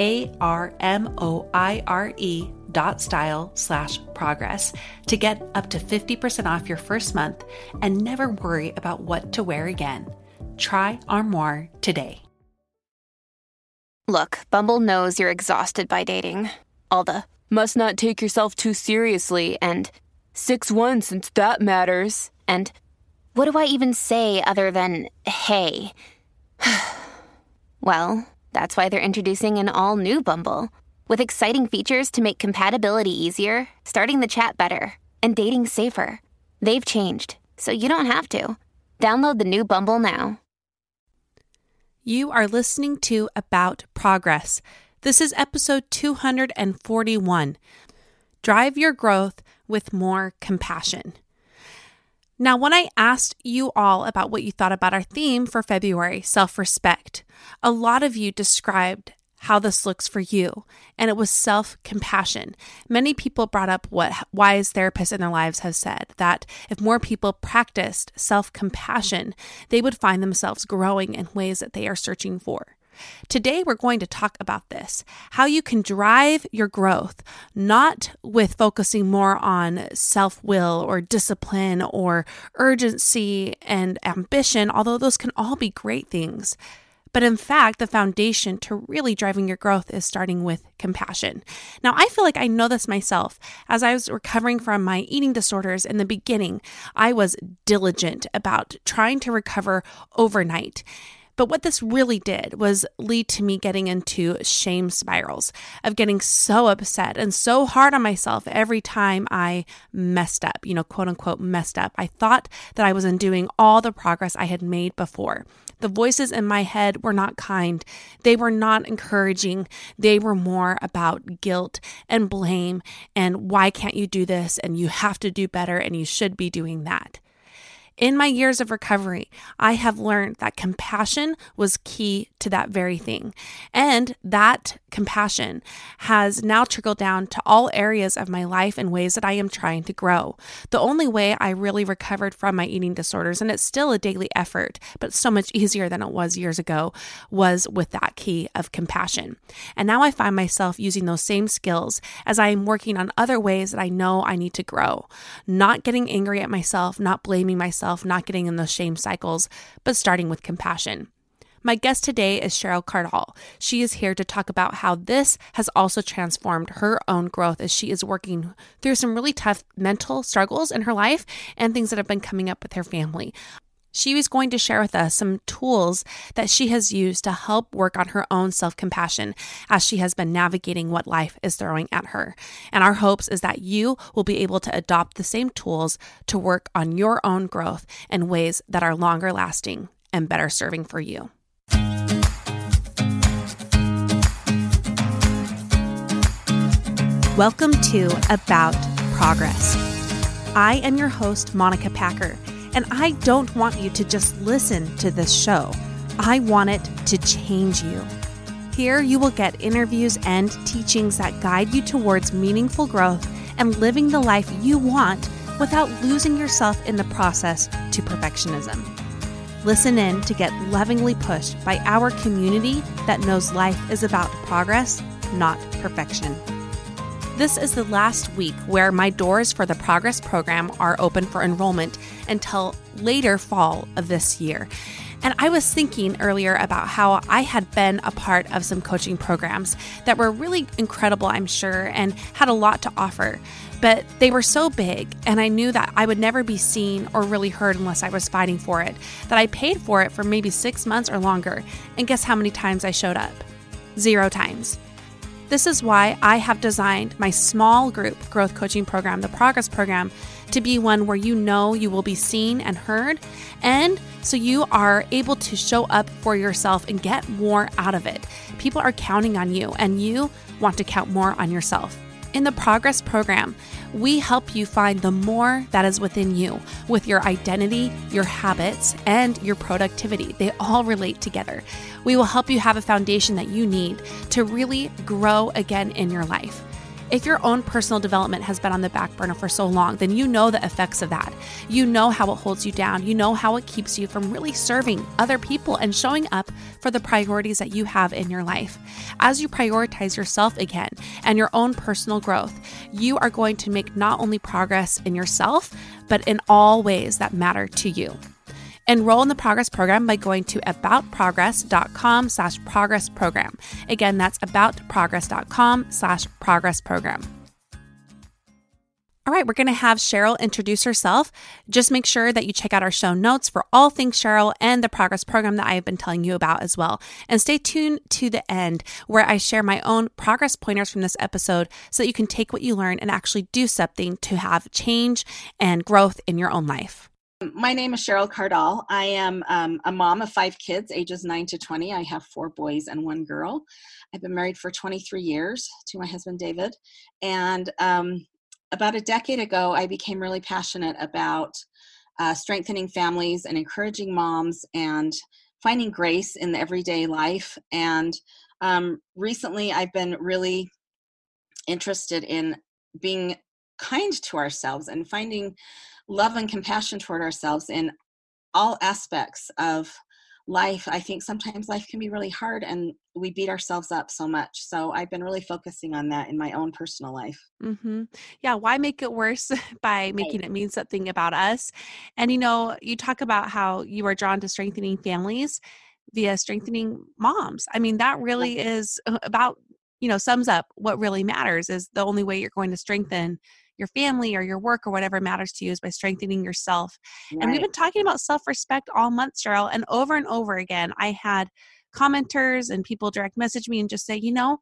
A R M O I R E dot style slash progress to get up to 50% off your first month and never worry about what to wear again. Try Armoire today. Look, Bumble knows you're exhausted by dating. All the must not take yourself too seriously and 6 1 since that matters. And what do I even say other than hey? well, that's why they're introducing an all new Bumble with exciting features to make compatibility easier, starting the chat better, and dating safer. They've changed, so you don't have to. Download the new Bumble now. You are listening to About Progress. This is episode 241 Drive Your Growth with More Compassion. Now, when I asked you all about what you thought about our theme for February, self respect, a lot of you described how this looks for you, and it was self compassion. Many people brought up what wise therapists in their lives have said that if more people practiced self compassion, they would find themselves growing in ways that they are searching for. Today, we're going to talk about this how you can drive your growth, not with focusing more on self will or discipline or urgency and ambition, although those can all be great things. But in fact, the foundation to really driving your growth is starting with compassion. Now, I feel like I know this myself. As I was recovering from my eating disorders in the beginning, I was diligent about trying to recover overnight. But what this really did was lead to me getting into shame spirals of getting so upset and so hard on myself every time I messed up, you know, quote unquote, messed up. I thought that I was undoing all the progress I had made before. The voices in my head were not kind. They were not encouraging. They were more about guilt and blame and why can't you do this? And you have to do better and you should be doing that. In my years of recovery, I have learned that compassion was key to that very thing. And that compassion has now trickled down to all areas of my life in ways that I am trying to grow. The only way I really recovered from my eating disorders, and it's still a daily effort, but so much easier than it was years ago, was with that key of compassion. And now I find myself using those same skills as I am working on other ways that I know I need to grow. Not getting angry at myself, not blaming myself myself, not getting in those shame cycles, but starting with compassion. My guest today is Cheryl Cardall. She is here to talk about how this has also transformed her own growth as she is working through some really tough mental struggles in her life and things that have been coming up with her family. She was going to share with us some tools that she has used to help work on her own self compassion as she has been navigating what life is throwing at her. And our hopes is that you will be able to adopt the same tools to work on your own growth in ways that are longer lasting and better serving for you. Welcome to About Progress. I am your host, Monica Packer, and I don't want you to just listen to this show. I want it to change you. Here, you will get interviews and teachings that guide you towards meaningful growth and living the life you want without losing yourself in the process to perfectionism. Listen in to get lovingly pushed by our community that knows life is about progress, not perfection. This is the last week where my doors for the Progress program are open for enrollment until later fall of this year. And I was thinking earlier about how I had been a part of some coaching programs that were really incredible, I'm sure, and had a lot to offer. But they were so big, and I knew that I would never be seen or really heard unless I was fighting for it, that I paid for it for maybe six months or longer. And guess how many times I showed up? Zero times. This is why I have designed my small group growth coaching program, the Progress Program, to be one where you know you will be seen and heard, and so you are able to show up for yourself and get more out of it. People are counting on you, and you want to count more on yourself. In the Progress Program, we help you find the more that is within you with your identity, your habits, and your productivity. They all relate together. We will help you have a foundation that you need to really grow again in your life. If your own personal development has been on the back burner for so long, then you know the effects of that. You know how it holds you down. You know how it keeps you from really serving other people and showing up for the priorities that you have in your life. As you prioritize yourself again and your own personal growth, you are going to make not only progress in yourself, but in all ways that matter to you. Enroll in the Progress Program by going to aboutprogress.com slash progress program. Again, that's aboutprogress.com slash progress program. All right, we're going to have Cheryl introduce herself. Just make sure that you check out our show notes for all things Cheryl and the progress program that I've been telling you about as well. And stay tuned to the end where I share my own progress pointers from this episode so that you can take what you learn and actually do something to have change and growth in your own life. My name is Cheryl Cardall. I am um, a mom of five kids, ages 9 to 20. I have four boys and one girl. I've been married for 23 years to my husband, David. And um, about a decade ago, I became really passionate about uh, strengthening families and encouraging moms and finding grace in the everyday life. And um, recently, I've been really interested in being kind to ourselves and finding love and compassion toward ourselves in all aspects of life. I think sometimes life can be really hard and we beat ourselves up so much. So i've been really focusing on that in my own personal life. Mm-hmm. yeah why make it worse by making right. it mean something about us? And you know you talk about how you are drawn to strengthening families via strengthening moms. I mean that really is uh, about you know sums up what really matters is the only way you're going to strengthen your family or your work or whatever matters to you is by strengthening yourself. Right. And we've been talking about self respect all month, Cheryl. And over and over again, I had commenters and people direct message me and just say, you know,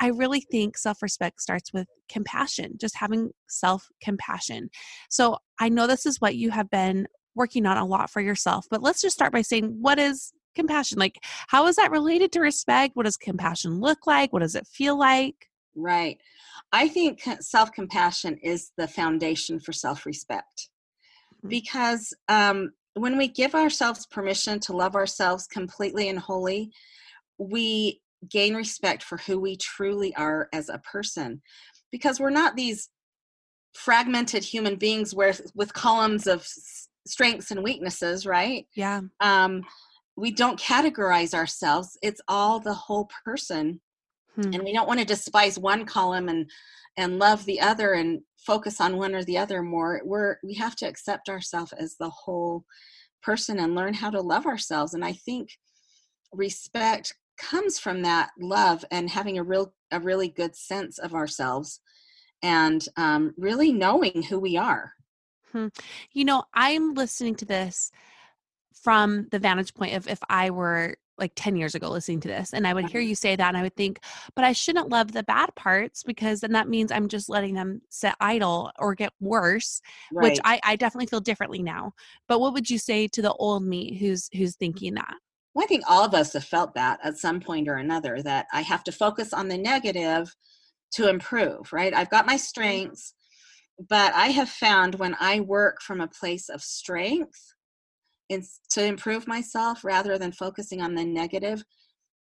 I really think self respect starts with compassion, just having self compassion. So I know this is what you have been working on a lot for yourself, but let's just start by saying, what is compassion? Like, how is that related to respect? What does compassion look like? What does it feel like? Right. I think self compassion is the foundation for self respect mm-hmm. because um, when we give ourselves permission to love ourselves completely and wholly, we gain respect for who we truly are as a person. Because we're not these fragmented human beings where with columns of strengths and weaknesses right? Yeah. Um we don't categorize ourselves. It's all the whole person hmm. and we don't want to despise one column and and love the other and focus on one or the other more we're we have to accept ourselves as the whole person and learn how to love ourselves and i think respect comes from that love and having a real a really good sense of ourselves and um, really knowing who we are hmm. you know i'm listening to this from the vantage point of if i were like 10 years ago listening to this and i would hear mm-hmm. you say that and i would think but i shouldn't love the bad parts because then that means i'm just letting them sit idle or get worse right. which I, I definitely feel differently now but what would you say to the old me who's who's thinking that well, i think all of us have felt that at some point or another that i have to focus on the negative to improve, right? I've got my strengths, but I have found when I work from a place of strength in, to improve myself rather than focusing on the negative,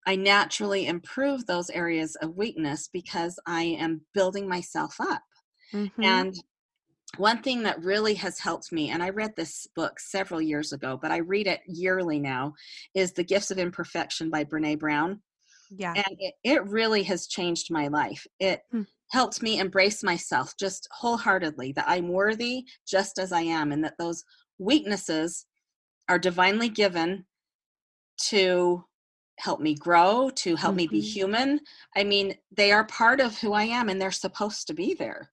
I naturally improve those areas of weakness because I am building myself up. Mm-hmm. And one thing that really has helped me, and I read this book several years ago, but I read it yearly now, is The Gifts of Imperfection by Brene Brown. Yeah. And it, it really has changed my life. It hmm. helped me embrace myself just wholeheartedly, that I'm worthy just as I am, and that those weaknesses are divinely given to help me grow, to help mm-hmm. me be mm-hmm. human. I mean, they are part of who I am and they're supposed to be there.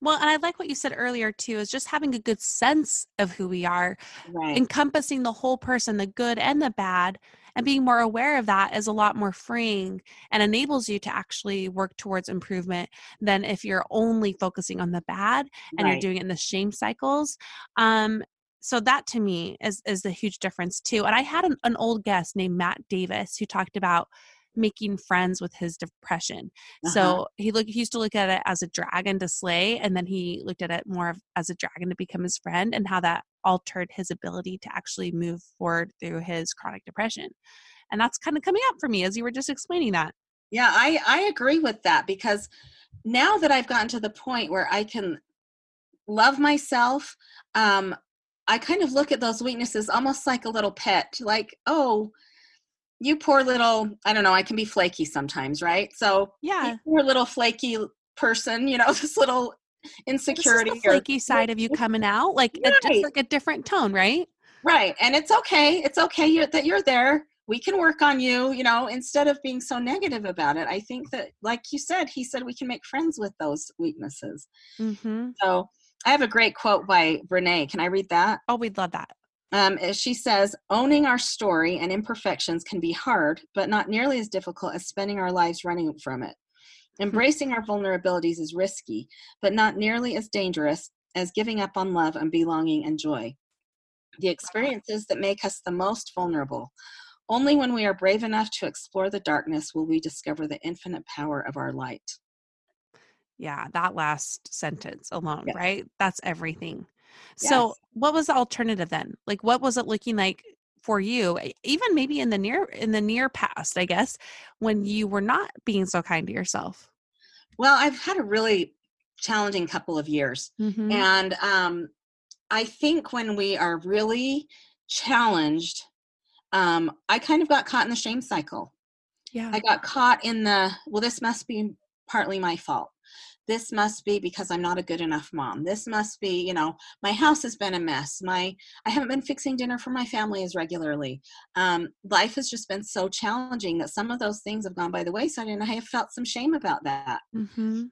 Well, and I like what you said earlier too, is just having a good sense of who we are, right. encompassing the whole person, the good and the bad, and being more aware of that is a lot more freeing and enables you to actually work towards improvement than if you're only focusing on the bad and right. you're doing it in the shame cycles. Um, so that to me is is the huge difference too. And I had an, an old guest named Matt Davis who talked about making friends with his depression. Uh-huh. So he looked he used to look at it as a dragon to slay, and then he looked at it more of, as a dragon to become his friend, and how that altered his ability to actually move forward through his chronic depression. And that's kind of coming up for me as you were just explaining that. Yeah, I I agree with that because now that I've gotten to the point where I can love myself, um, I kind of look at those weaknesses almost like a little pet, like, oh, you poor little i don't know i can be flaky sometimes right so yeah you poor little flaky person you know this little insecurity this flaky or, side of you coming out like right. just like a different tone right right and it's okay it's okay you're, that you're there we can work on you you know instead of being so negative about it i think that like you said he said we can make friends with those weaknesses mm-hmm. so i have a great quote by brene can i read that oh we'd love that um, she says, owning our story and imperfections can be hard, but not nearly as difficult as spending our lives running from it. Hmm. Embracing our vulnerabilities is risky, but not nearly as dangerous as giving up on love and belonging and joy. The experiences that make us the most vulnerable. Only when we are brave enough to explore the darkness will we discover the infinite power of our light. Yeah, that last sentence alone, yes. right? That's everything. So, yes. what was the alternative then? Like, what was it looking like for you, even maybe in the near in the near past, I guess, when you were not being so kind to yourself? Well, I've had a really challenging couple of years, mm-hmm. and um, I think when we are really challenged, um, I kind of got caught in the shame cycle. Yeah, I got caught in the well. This must be partly my fault this must be because i'm not a good enough mom. This must be you know my house has been a mess. My i haven't been fixing dinner for my family as regularly. Um, life has just been so challenging that some of those things have gone by the wayside and i have felt some shame about that. Mm-hmm.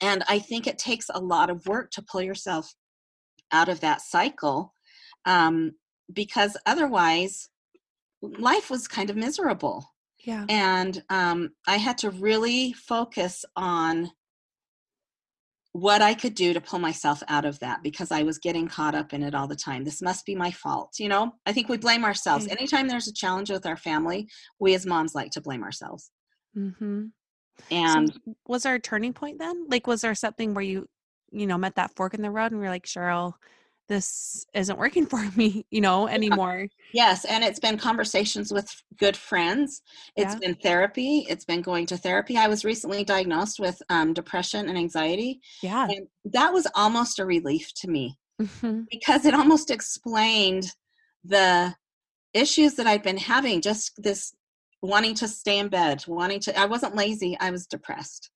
and i think it takes a lot of work to pull yourself out of that cycle um, because otherwise life was kind of miserable. Yeah. And um, i had to really focus on what I could do to pull myself out of that because I was getting caught up in it all the time. This must be my fault. You know, I think we blame ourselves. Mm-hmm. Anytime there's a challenge with our family, we as moms like to blame ourselves. Mm-hmm. And so was there a turning point then? Like, was there something where you, you know, met that fork in the road and we're like, Cheryl, this isn't working for me, you know, anymore. Yes. And it's been conversations with good friends. It's yeah. been therapy. It's been going to therapy. I was recently diagnosed with um, depression and anxiety. Yeah. And that was almost a relief to me mm-hmm. because it almost explained the issues that I'd been having, just this wanting to stay in bed, wanting to, I wasn't lazy, I was depressed.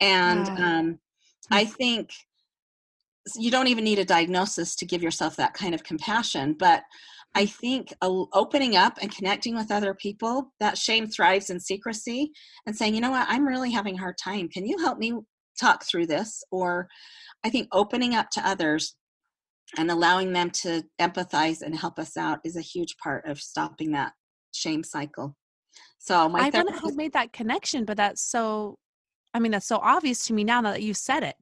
And yeah. um, I think you don't even need a diagnosis to give yourself that kind of compassion but i mm. think opening up and connecting with other people that shame thrives in secrecy and saying you know what? I'm really having a hard time. Can you help me talk through this? Or i think opening up to others and allowing them to empathize and help us out is a huge part of stopping that shame cycle. So my i wouldn't have made that connection but that's so i mean that's so obvious to me now that you said it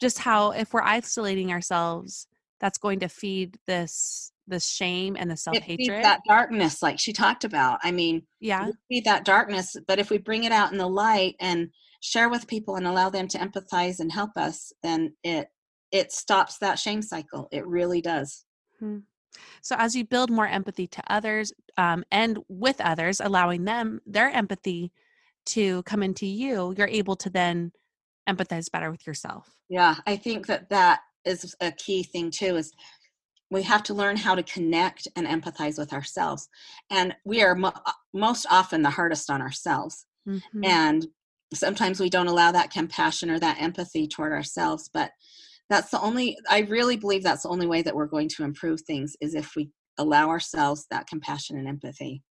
just how if we're isolating ourselves that's going to feed this the shame and the self-hatred that darkness like she talked about i mean Yeah. feed that darkness but if we bring it out in the light and share with people and allow them to empathize and help us then it it stops that shame cycle it really does Hmm. So as you build more empathy to others um, and with others, allowing them their empathy to come into you, you're able to then empathize better with yourself. yeah i think that that is a key thing too is we have to learn how to connect and empathize with ourselves and we are mo- uh, most often the hardest on ourselves Mhm. and sometimes we don't allow that compassion or that empathy toward ourselves but that's the only i really believe that's the only way that we're going to improve things is if we allow ourselves that compassion and empathy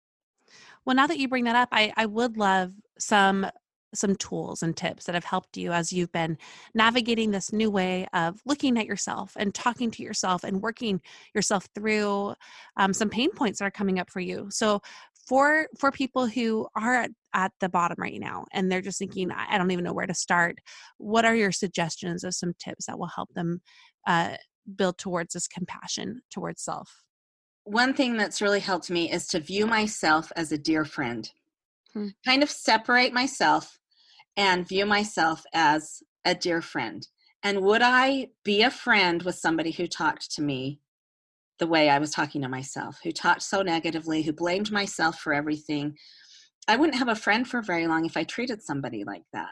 Well, now that you bring that up, I, I would love some some tools and tips that have helped you as you've been navigating this new way of looking at yourself and talking to yourself and working yourself through um, some pain points that are coming up for you. So for for people who are at, at the bottom right now and they're just thinking, I don't even know where to start, what are your suggestions of some tips that will help them uh, build towards this compassion towards self? one thing that's really helped me is to view myself as a dear friend Hmm. kind of separate myself and view myself as a dear friend. And would i be a friend with somebody who talked to me the way i was talking to myself who talked so negatively who blamed myself for everything? I wouldn't have a friend for very long if i treated somebody like that.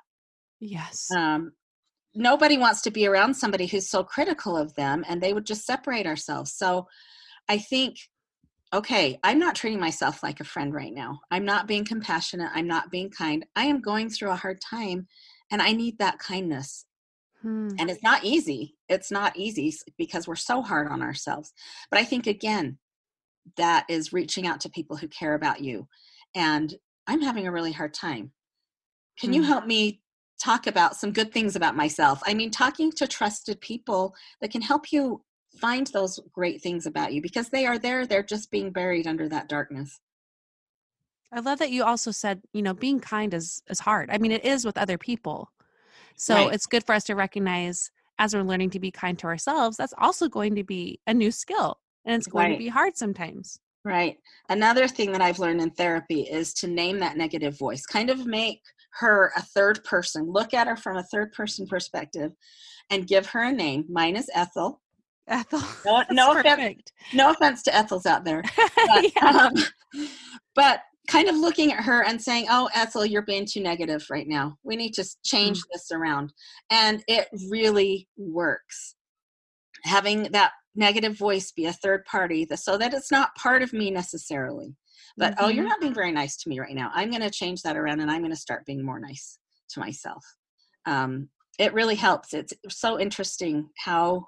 Yes. um, nobody wants to be around somebody who's so critical of them and they would just separate ourselves. So i think okay i'm not treating myself like a friend right now. I'm not being compassionate. I'm not being kind. I am going through a hard time and i need that kindness. Hmm. and it's not easy. It's not easy because we're so hard on ourselves. But i think again that is reaching out to people who care about you and i'm having a really hard time. Can you Hmm. help me talk about some good things about myself? I mean talking to trusted people that can help you find those great things about you because they are there they're just being buried under that darkness I love that you also said, you know, being kind is is hard. I mean, it is with other people. So Right. it's good for us to recognize as we're learning to be kind to ourselves, that's also going to be a new skill and it's going Right. to be hard sometimes. Right. Another thing that I've learned in therapy is to name that negative voice, kind of make her a third person, look at her from a third person perspective and give her a name. Mine is Ethel. Ethel. No, no offense, no offense to Ethels out there. But, yeah. um, but kind of looking at her and saying, Oh, Ethel, you're being too negative right now. We need to change this around. And it really works. Having that negative voice be a third party so that it's not part of me necessarily. But, oh, you're Mhm. not being very nice to me right now. I'm going to change that around and I'm going to start being more nice to myself. Um, it really helps. It's so interesting how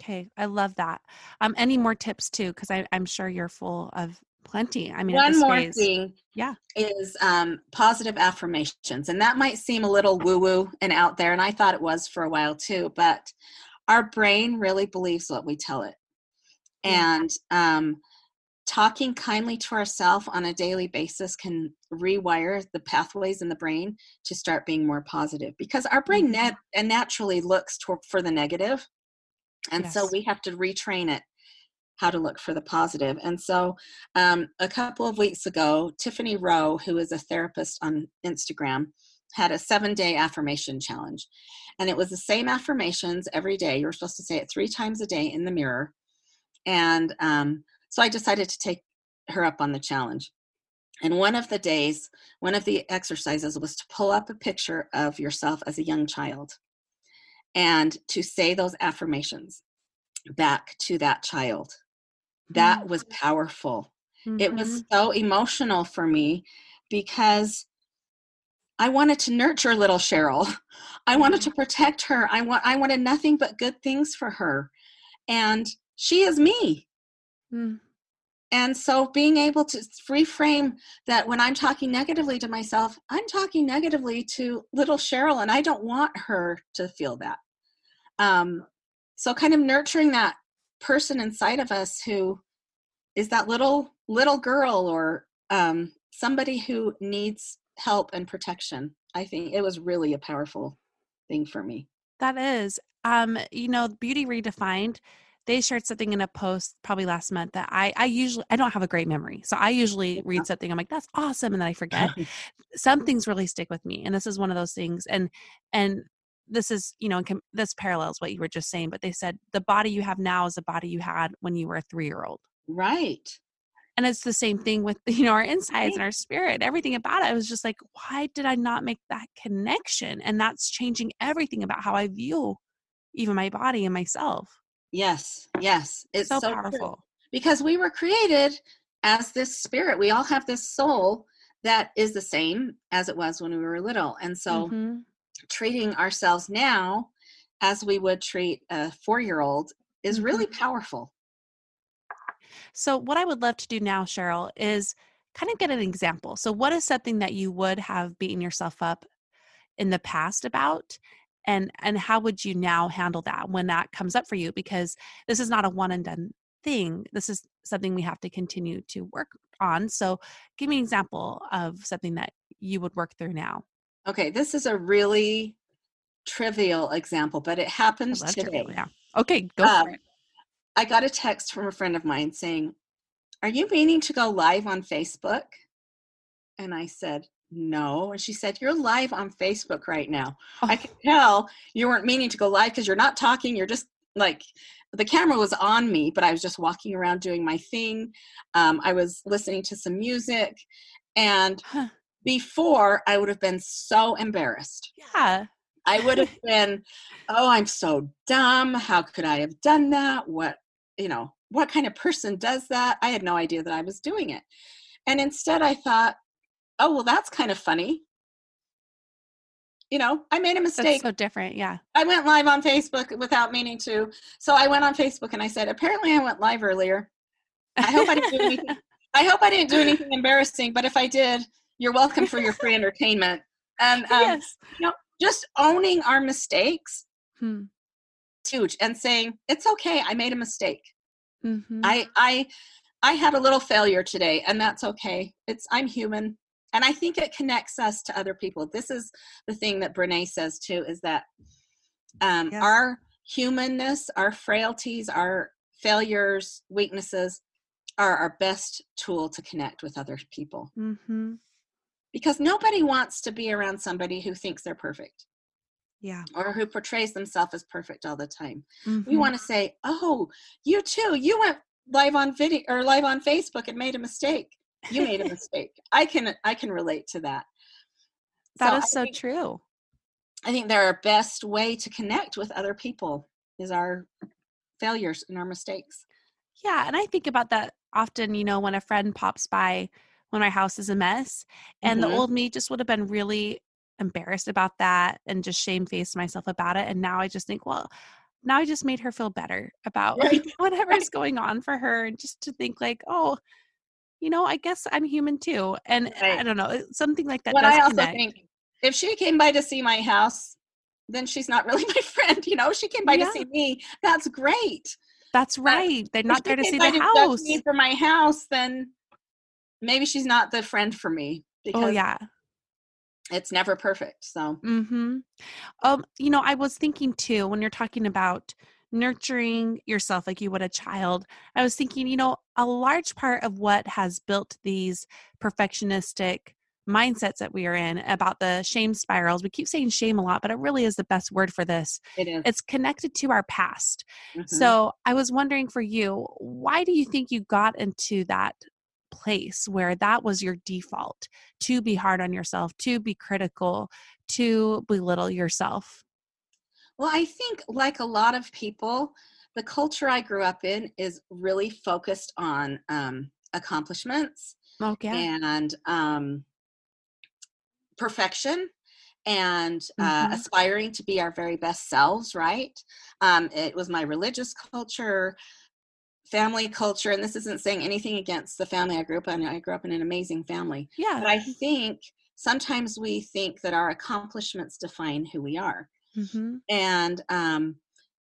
Okay. I love that. Um, any more tips too? Because I'm sure you're full of plenty. I mean, one more phase- thing Yeah. is um, positive affirmations and that might seem a little woo woo and out there and i thought it was for a while too but our brain really believes what we tell it and um, talking kindly to ourselves on a daily basis can rewire the pathways in the brain to start being more positive because our brain Mhm. nat- and naturally looks toward for the negative and so we have to retrain it how to look for the positive. And so, um, a couple of weeks ago, Tiffany Rowe, who is a therapist on Instagram, had a seven day affirmation challenge. And it was the same affirmations every day. You were supposed to say it three times a day in the mirror. And um, so I decided to take her up on the challenge. And one of the days, one of the exercises was to pull up a picture of yourself as a young child and to say those affirmations back to that child. That mm-hmm. was powerful. Mm-hmm. It was mm-hmm. so emotional for me because I wanted to nurture little Cheryl. I wanted to protect her. I want I wanted nothing but good things for her. And she is me. Mm. And so being able to reframe that when I'm talking negatively to myself, I'm talking negatively to little Cheryl and I don't want her to feel that. Um, so kind of nurturing that person inside of us who is that little little girl or um, somebody who needs help and protection. I think it was really a powerful thing for me. That is. Um, you know, Beauty Redefined, they shared something in a post probably last month that I I usually I don't have a great memory. So I usually read something, I'm like, that's awesome, and then I forget. Some things really stick with me. And this is one of those things. And and this is, you know, this parallels what you were just saying, but they said the body you have now is the body you had when you were a three year old. Right and it's the same thing with you know our insides and our spirit everything about it i was just like why did i not make that connection and that's changing everything about how i view even my body and myself yes yes it's so, so powerful true. because we were created as this spirit we all have this soul that is the same as it was when we were little and so mm-hmm. treating ourselves now as we would treat a four year old is really mm-hmm. powerful so, what I would love to do now, Cheryl, is kind of get an example. So, what is something that you would have beaten yourself up in the past about? And, and how would you now handle that when that comes up for you? Because this is not a one and done thing. This is something we have to continue to work on. So, give me an example of something that you would work through now. Okay, this is a really trivial example, but it happens today. Trivial, yeah. Okay, go um, for it. I got a text from a friend of mine saying, Are you meaning to go live on Facebook? And I said, No. And she said, You're live on Facebook right now. Oh. I can tell you weren't meaning to go live because you're not talking. You're just like, the camera was on me, but I was just walking around doing my thing. Um, I was listening to some music. And huh. before, I would have been so embarrassed. Yeah. I would have been, oh, I'm so dumb. How could I have done that? What you know, what kind of person does that? I had no idea that I was doing it. And instead I thought, oh, well, that's kind of funny. You know, I made a mistake. That's so different, yeah. I went live on Facebook without meaning to. So I went on Facebook and I said, apparently I went live earlier. I hope I didn't do anything. I hope I didn't do anything embarrassing, but if I did, you're welcome for your free entertainment. And um, yes. you know, just owning our mistakes hmm huge and saying it's okay i made a mistake mm-hmm. i i i had a little failure today and that's okay it's i'm human and i think it connects us to other people. This is the thing that brene says too is that um, yes. our humanness our frailties our failures weaknesses are our best tool to connect with other people. Mm-hmm. because nobody wants to be around somebody who thinks they're perfect. Yeah. Or who portrays themselves as perfect all the time. Mm-hmm. we want to say oh you too. You went live on video or live on facebook and made a mistake you made a mistake i can i can relate to that That so is so think, true i think that our best way to connect with other people is our failures and our mistakes yeah and i think about that often you know when a friend pops by when my house is a mess and mm-hmm. the old me just would have been really embarrassed about that and just shamefaced myself about it. And now I just think, well, now I just made her feel better about right. whatever's going on for her. And just to think like, oh, you know, I guess I'm human too. And right. I don't know, something like that. But I also connect. think if she came by to see my house, then she's not really my friend. You know, she came by yeah. to see me. That's great. That's right. They're not there to see the house. Me for my house, then maybe she's not the friend for me. Oh, because oh yeah it's never perfect so mm-hmm. um you know i was thinking too when you're talking about nurturing yourself like you would a child i was thinking you know a large part of what has built these perfectionistic mindsets that we are in about the shame spirals. We keep saying shame a lot, but it really is the best word for this. It is. It's connected to our past. Mhm. So I was wondering for you, why do you think you got into that place where that was your default to be hard on yourself, to be critical, to belittle yourself? Well, I think, like a lot of people, the culture I grew up in is really focused on um, accomplishments Okay. and um, perfection and uh, Mhm. aspiring to be our very best selves, right? Um, it was my religious culture, family culture, and this isn't saying anything against the family I grew up in. I grew up in an amazing family. yeah. But I think sometimes we think that our accomplishments define who we are. Hmm And um,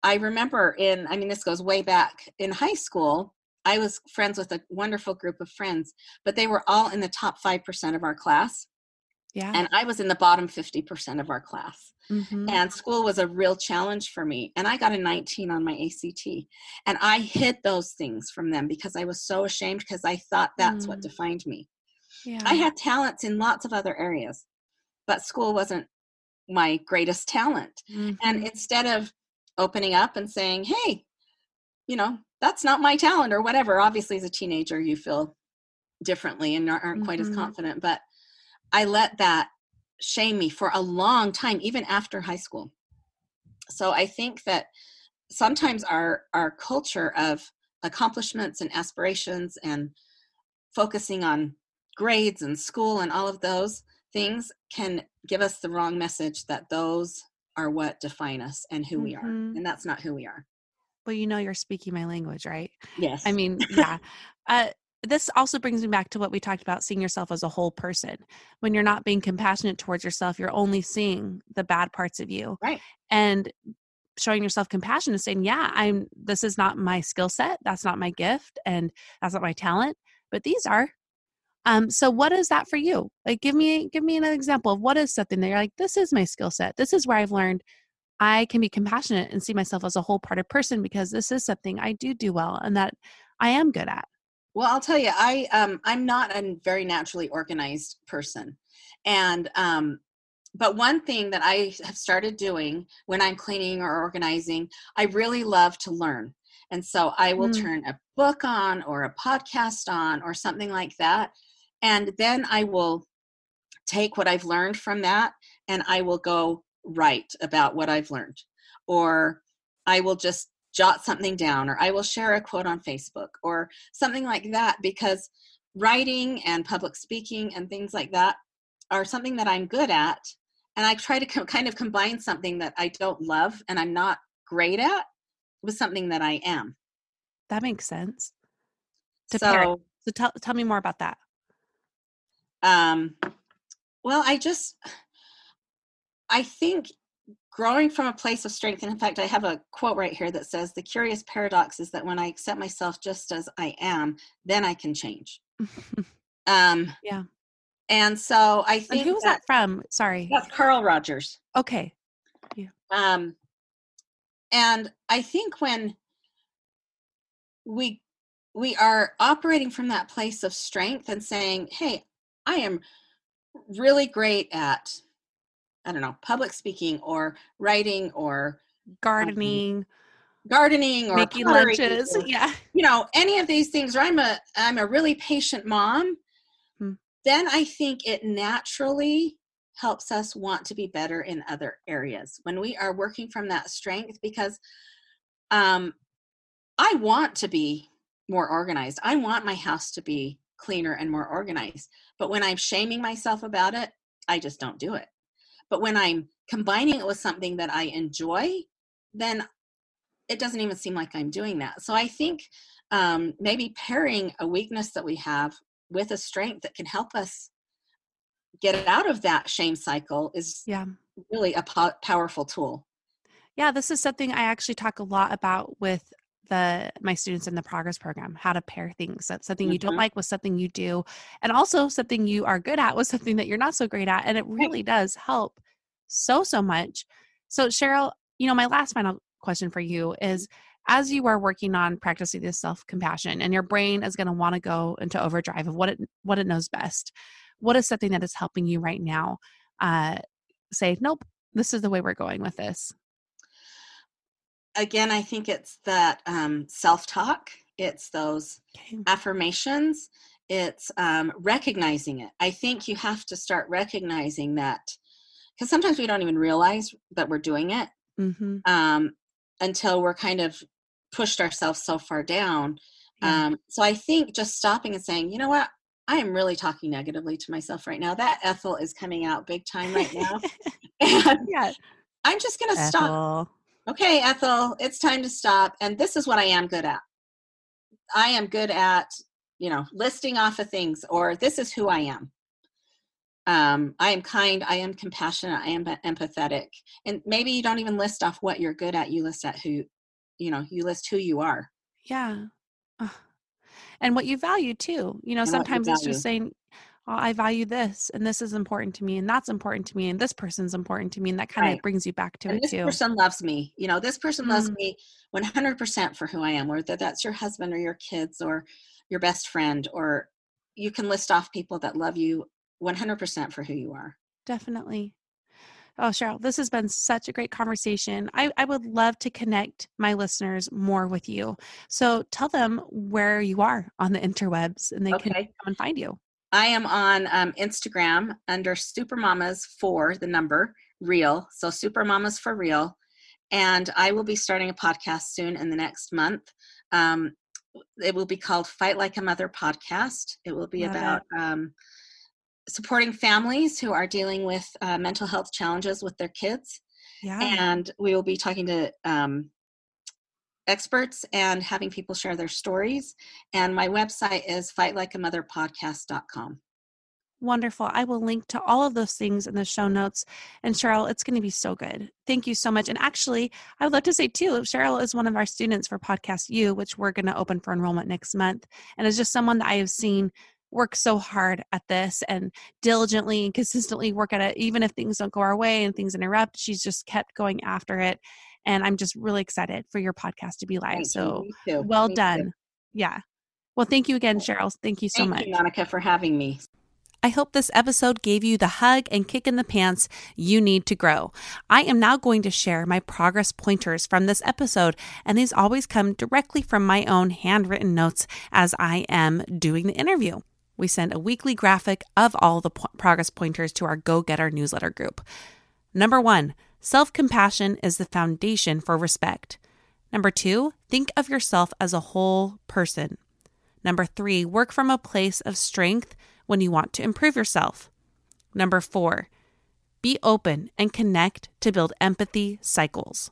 I remember in, I mean, this goes way back in high school, I was friends with a wonderful group of friends, but they were all in the top 5% of our class. Yeah. And I was in the bottom 50% of our class. Mhm. And school was a real challenge for me. And I got a 19 on my ACT. And I hid those things from them because I was so ashamed because I thought that's what Mm. defined me. yeah. I had talents in lots of other areas, but school wasn't my greatest talent. And Mhm. instead of opening up and saying, hey, you know, that's not my talent or whatever, obviously as a teenager, you feel differently and aren't quite as Mhm. confident. But I let that shame me for a long time, even after high school. So I think that sometimes our our culture of accomplishments and aspirations and focusing on grades and school and all of those things can give us the wrong message that those are what define us and who we are Mhm. and that's not who we are well, you know, you're speaking my language, right? yes I mean, yeah. Uh, this also brings me back to what we talked about seeing yourself as a whole person. When you're not being compassionate towards yourself, you're only seeing the bad parts of you. Right. And showing yourself compassion and saying, yeah, I'm this is not my skill set, that's not my gift, and that's not my talent, but these are. Um, so what is that for you? Like give me give me an example of what is something that you're like, this is my skill set. This is where I've learned I can be compassionate and see myself as a whole part of person because this is something I do do well and that I am good at. Well, I'll tell you, I um, I'm not a very naturally organized person, and um, but one thing that I have started doing when I'm cleaning or organizing, I really love to learn, and so I will Mm. turn a book on or a podcast on or something like that, and then I will take what I've learned from that and I will go write about what I've learned, or I will just jot something down or I will share a quote on Facebook or something like that because writing and public speaking and things like that are something that I'm good at. And I try to co- kind of combine something that I don't love and I'm not great at with something that I am. That makes sense. To so, So tell tell me more about that. Um, well, I just, I think growing from a place of strength, and in fact, I have a quote right here that says, The curious paradox is that when I accept myself just as I am, then I can change. Um, Yeah. And so I and think who was that from? Sorry. that's Carl Rogers. Okay. Yeah. Um, and I think when we we are operating from that place of strength and saying, "Hey, I am really great at I don't know public speaking or writing or Gardening, gardening or making lunches. or, Yeah. you know any of these things or i'm a i'm a really patient mom Hmm. then i think it naturally helps us want to be better in other areas when we are working from that strength because um i want to be more organized i want my house to be cleaner and more organized but when i'm shaming myself about it i just don't do it but when i'm combining it with something that i enjoy then it doesn't even seem like i'm doing that so i think um, maybe pairing a weakness that we have with a strength that can help us get out of that shame cycle is Yeah. really a po- powerful tool. Yeah, this is something I actually talk a lot about with the my students in the progress program, how to pair things. That's something you don't Mhm. like with something you do, and also something you are good at with something that you're not so great at. And it really does help so, so much. So Cheryl, you know, my last final question for you is as you are working on practicing this self-compassion and your brain is going to want to go into overdrive of what it what it knows best what is something that is helping you right now uh, say, nope, this is the way we're going with this? Again, I think it's that um, self talk, it's those okay. affirmations, it's um, recognizing it. I think you have to start recognizing that because sometimes we don't even realize that we're doing it mm-hmm. um, until we're kind of pushed ourselves so far down. Yeah. Um, so I think just stopping and saying, you know what, I am really talking negatively to myself right now. That Ethel is coming out big time right now. and yeah. I'm just going to stop. Okay, Ethel, it's time to stop. And this is what I am good at. I am good at, you know, listing off of things, or this is who I am. Um, I am kind, I am compassionate, I am empathetic. And maybe you don't even list off what you're good at, you list at who, you know, you list who you are. Yeah and what you value too. You know, and sometimes it's just saying, oh, I value this and this is important to me and that's important to me and this person's important to me and that kind right. of brings you back to and it this too. This person loves me. You know, this person mm. loves me 100% for who I am, whether that's your husband or your kids or your best friend or you can list off people that love you 100% for who you are. Definitely. Oh, Cheryl, this has been such a great conversation. I, I would love to connect my listeners more with you. So tell them where you are on the interwebs and they okay. can come and find you. I am on um, Instagram under Supermamas for the number real. So Supermamas for real. And I will be starting a podcast soon in the next month. Um, it will be called Fight Like a Mother podcast. It will be Love about um, supporting families who are dealing with uh, mental health challenges with their kids. Yeah. And we will be talking to um, experts and having people share their stories. And my website is fightlikeamotherpodcast.com. Wonderful. I will link to all of those things in the show notes. And Cheryl, it's going to be so good. Thank you so much. And actually, I would love to say too, Cheryl is one of our students for Podcast U, which we're going to open for enrollment next month. And is just someone that I have seen work so hard at this and diligently and consistently work at it even if things don't go our way and things interrupt she's just kept going after it and i'm just really excited for your podcast to be live thank so well done. Yeah. Well thank you again cheryl. Thank you so thank much. You, monica for having me. I hope this episode gave you the hug and kick in the pants you need to grow. I am now going to share my progress pointers from this episode, and these always come directly from my own handwritten notes as I am doing the interview. We send a weekly graphic of all the po- progress pointers to our Go Getter newsletter group. Number one, self compassion is the foundation for respect. Number two, think of yourself as a whole person. Number three, work from a place of strength when you want to improve yourself. Number four, be open and connect to build empathy cycles.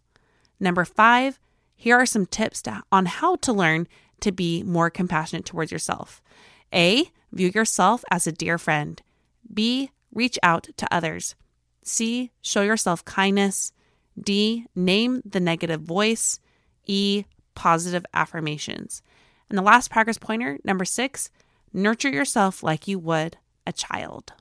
Number five, here are some tips to, on how to learn to be more compassionate towards yourself. A, View yourself as a dear friend. B. Reach out to others. C. Show yourself kindness. D. Name the negative voice. E. Positive affirmations. And the last progress pointer, number six, nurture yourself like you would a child.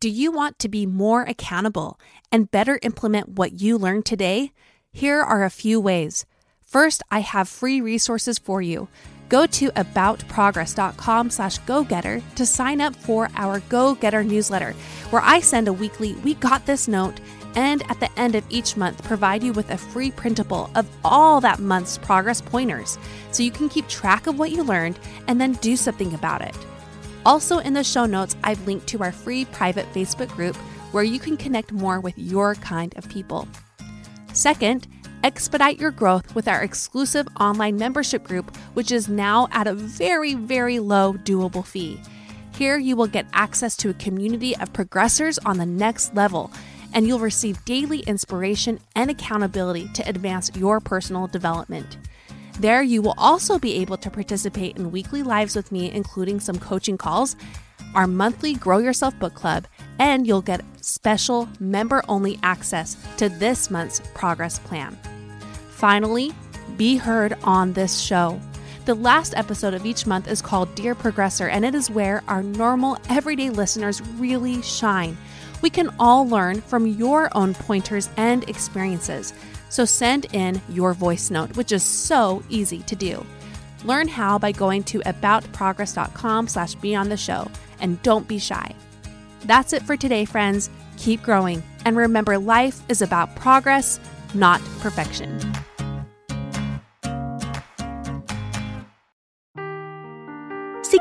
Do you want to be more accountable and better implement what you learned today? Here are a few ways. First, I have free resources for you. Go to aboutprogress.com slash go-getter to sign up for our Go-Getter newsletter, where I send a weekly We Got This note and at the end of each month provide you with a free printable of all that month's progress pointers so you can keep track of what you learned and then do something about it. Also, in the show notes, I've linked to our free private Facebook group where you can connect more with your kind of people. Second, expedite your growth with our exclusive online membership group, which is now at a very, very low, doable fee. Here, you will get access to a community of progressors on the next level, and you'll receive daily inspiration and accountability to advance your personal development. There, you will also be able to participate in weekly lives with me, including some coaching calls, our monthly Grow Yourself Book Club, and you'll get special member only access to this month's progress plan. Finally, be heard on this show. The last episode of each month is called Dear Progressor, and it is where our normal, everyday listeners really shine. We can all learn from your own pointers and experiences. So send in your voice note, which is so easy to do. Learn how by going to aboutprogress.com slash be on the show. And don't be shy. That's it for today, friends. Keep growing. And remember, life is about progress, not perfection.